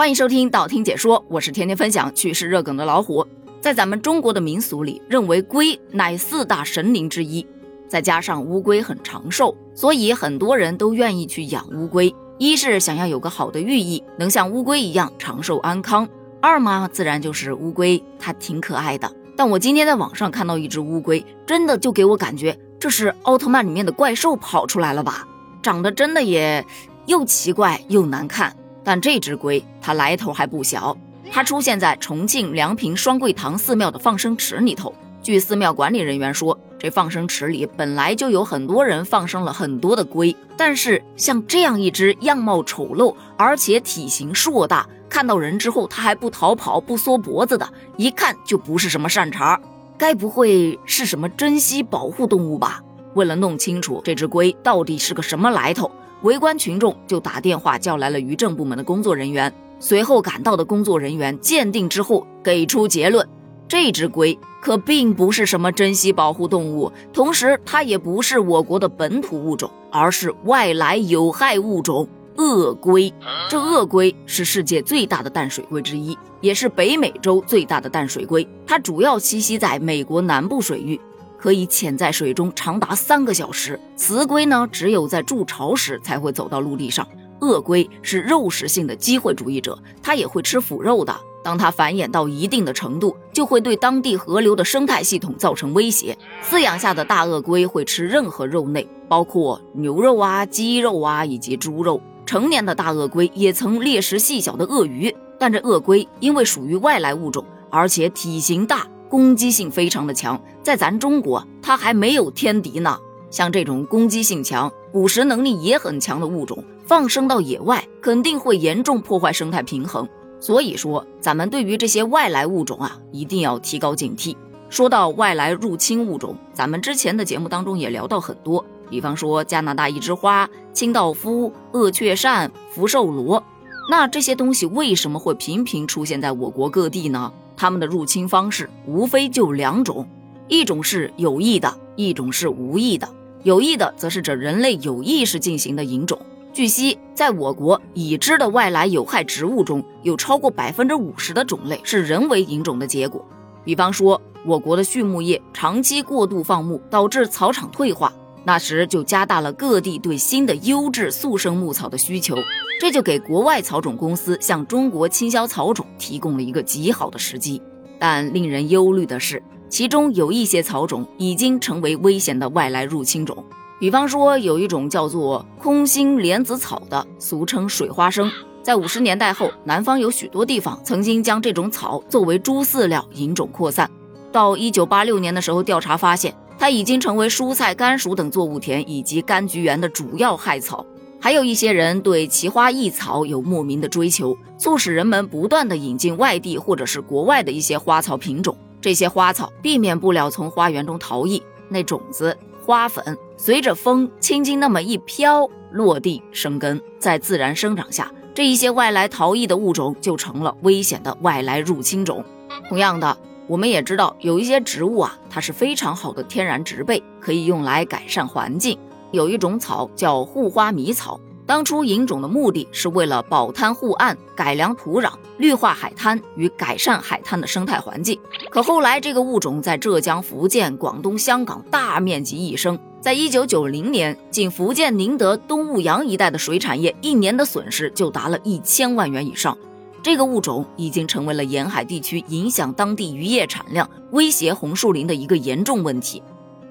欢迎收听道听解说，我是天天分享趣事热梗的老虎。在咱们中国的民俗里，认为龟乃四大神灵之一，再加上乌龟很长寿，所以很多人都愿意去养乌龟。一是想要有个好的寓意，能像乌龟一样长寿安康；二嘛，自然就是乌龟它挺可爱的。但我今天在网上看到一只乌龟，真的就给我感觉这是奥特曼里面的怪兽跑出来了吧？长得真的也又奇怪又难看。但这只龟，它来头还不小。它出现在重庆梁平双桂堂寺庙的放生池里头。据寺庙管理人员说，这放生池里本来就有很多人放生了很多的龟，但是像这样一只样貌丑陋而且体型硕大，看到人之后它还不逃跑、不缩脖子的，一看就不是什么善茬。该不会是什么珍稀保护动物吧？为了弄清楚这只龟到底是个什么来头。围观群众就打电话叫来了渔政部门的工作人员，随后赶到的工作人员鉴定之后给出结论：这只龟可并不是什么珍稀保护动物，同时它也不是我国的本土物种，而是外来有害物种鳄龟。这鳄龟是世界最大的淡水龟之一，也是北美洲最大的淡水龟，它主要栖息在美国南部水域。可以潜在水中长达三个小时。雌龟呢，只有在筑巢时才会走到陆地上。鳄龟是肉食性的机会主义者，它也会吃腐肉的。当它繁衍到一定的程度，就会对当地河流的生态系统造成威胁。饲养下的大鳄龟会吃任何肉类，包括牛肉啊、鸡肉啊以及猪肉。成年的大鳄龟也曾猎食细小的鳄鱼，但这鳄龟因为属于外来物种，而且体型大。攻击性非常的强，在咱中国它还没有天敌呢。像这种攻击性强、捕食能力也很强的物种，放生到野外肯定会严重破坏生态平衡。所以说，咱们对于这些外来物种啊，一定要提高警惕。说到外来入侵物种，咱们之前的节目当中也聊到很多，比方说加拿大一枝花、清道夫、鳄雀鳝、福寿螺。那这些东西为什么会频频出现在我国各地呢？它们的入侵方式无非就两种，一种是有意的，一种是无意的。有意的则是指人类有意识进行的引种。据悉，在我国已知的外来有害植物中，有超过百分之五十的种类是人为引种的结果。比方说，我国的畜牧业长期过度放牧，导致草场退化。那时就加大了各地对新的优质速生牧草的需求，这就给国外草种公司向中国倾销草种提供了一个极好的时机。但令人忧虑的是，其中有一些草种已经成为危险的外来入侵种。比方说，有一种叫做空心莲子草的，俗称水花生，在五十年代后，南方有许多地方曾经将这种草作为猪饲料引种扩散。到一九八六年的时候，调查发现。它已经成为蔬菜、甘薯等作物田以及柑橘园的主要害草。还有一些人对奇花异草有莫名的追求，促使人们不断的引进外地或者是国外的一些花草品种。这些花草避免不了从花园中逃逸，那种子、花粉随着风轻轻那么一飘，落地生根，在自然生长下，这一些外来逃逸的物种就成了危险的外来入侵种。同样的。我们也知道有一些植物啊，它是非常好的天然植被，可以用来改善环境。有一种草叫护花迷草，当初引种的目的是为了保滩护岸、改良土壤、绿化海滩与改善海滩的生态环境。可后来这个物种在浙江、福建、广东、香港大面积易生，在一九九零年，仅福建宁德、东雾洋一带的水产业一年的损失就达了一千万元以上。这个物种已经成为了沿海地区影响当地渔业产量、威胁红树林的一个严重问题。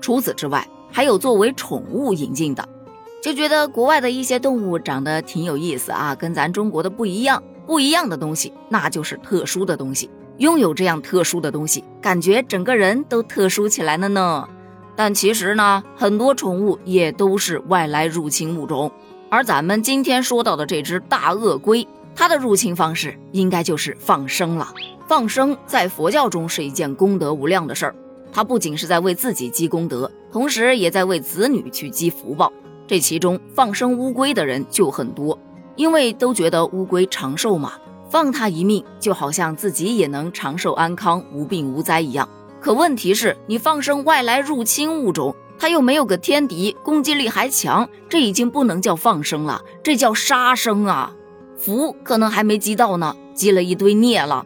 除此之外，还有作为宠物引进的，就觉得国外的一些动物长得挺有意思啊，跟咱中国的不一样。不一样的东西，那就是特殊的东西。拥有这样特殊的东西，感觉整个人都特殊起来了呢。但其实呢，很多宠物也都是外来入侵物种，而咱们今天说到的这只大鳄龟。它的入侵方式应该就是放生了。放生在佛教中是一件功德无量的事儿，它不仅是在为自己积功德，同时也在为子女去积福报。这其中放生乌龟的人就很多，因为都觉得乌龟长寿嘛，放它一命就好像自己也能长寿安康、无病无灾一样。可问题是，你放生外来入侵物种，它又没有个天敌，攻击力还强，这已经不能叫放生了，这叫杀生啊！福可能还没积到呢，积了一堆孽了。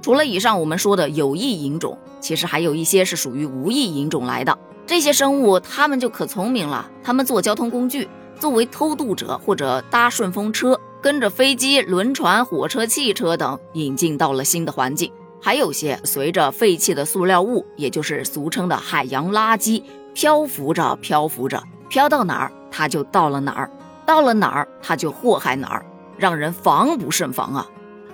除了以上我们说的有益引种，其实还有一些是属于无益引种来的。这些生物它们就可聪明了，它们做交通工具，作为偷渡者或者搭顺风车，跟着飞机、轮船、火车、汽车等引进到了新的环境。还有些随着废弃的塑料物，也就是俗称的海洋垃圾，漂浮着漂浮着，飘到哪儿它就到了哪儿，到了哪儿它就祸害哪儿，让人防不胜防啊！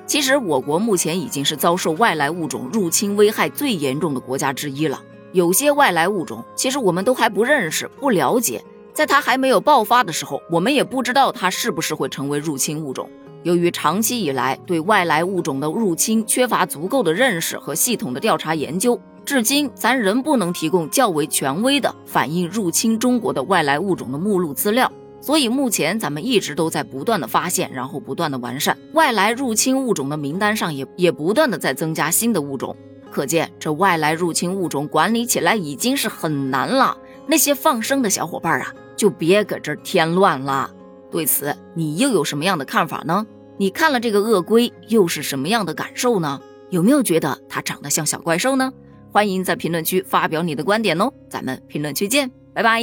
其实我国目前已经是遭受外来物种入侵危害最严重的国家之一了。有些外来物种，其实我们都还不认识、不了解，在它还没有爆发的时候，我们也不知道它是不是会成为入侵物种。由于长期以来对外来物种的入侵缺乏足够的认识和系统的调查研究，至今咱仍不能提供较为权威的反映入侵中国的外来物种的目录资料。所以目前咱们一直都在不断的发现，然后不断的完善外来入侵物种的名单上，也也不断的在增加新的物种。可见这外来入侵物种管理起来已经是很难了。那些放生的小伙伴啊，就别搁这添乱了。对此，你又有什么样的看法呢？你看了这个鳄龟，又是什么样的感受呢？有没有觉得它长得像小怪兽呢？欢迎在评论区发表你的观点哦，咱们评论区见，拜拜。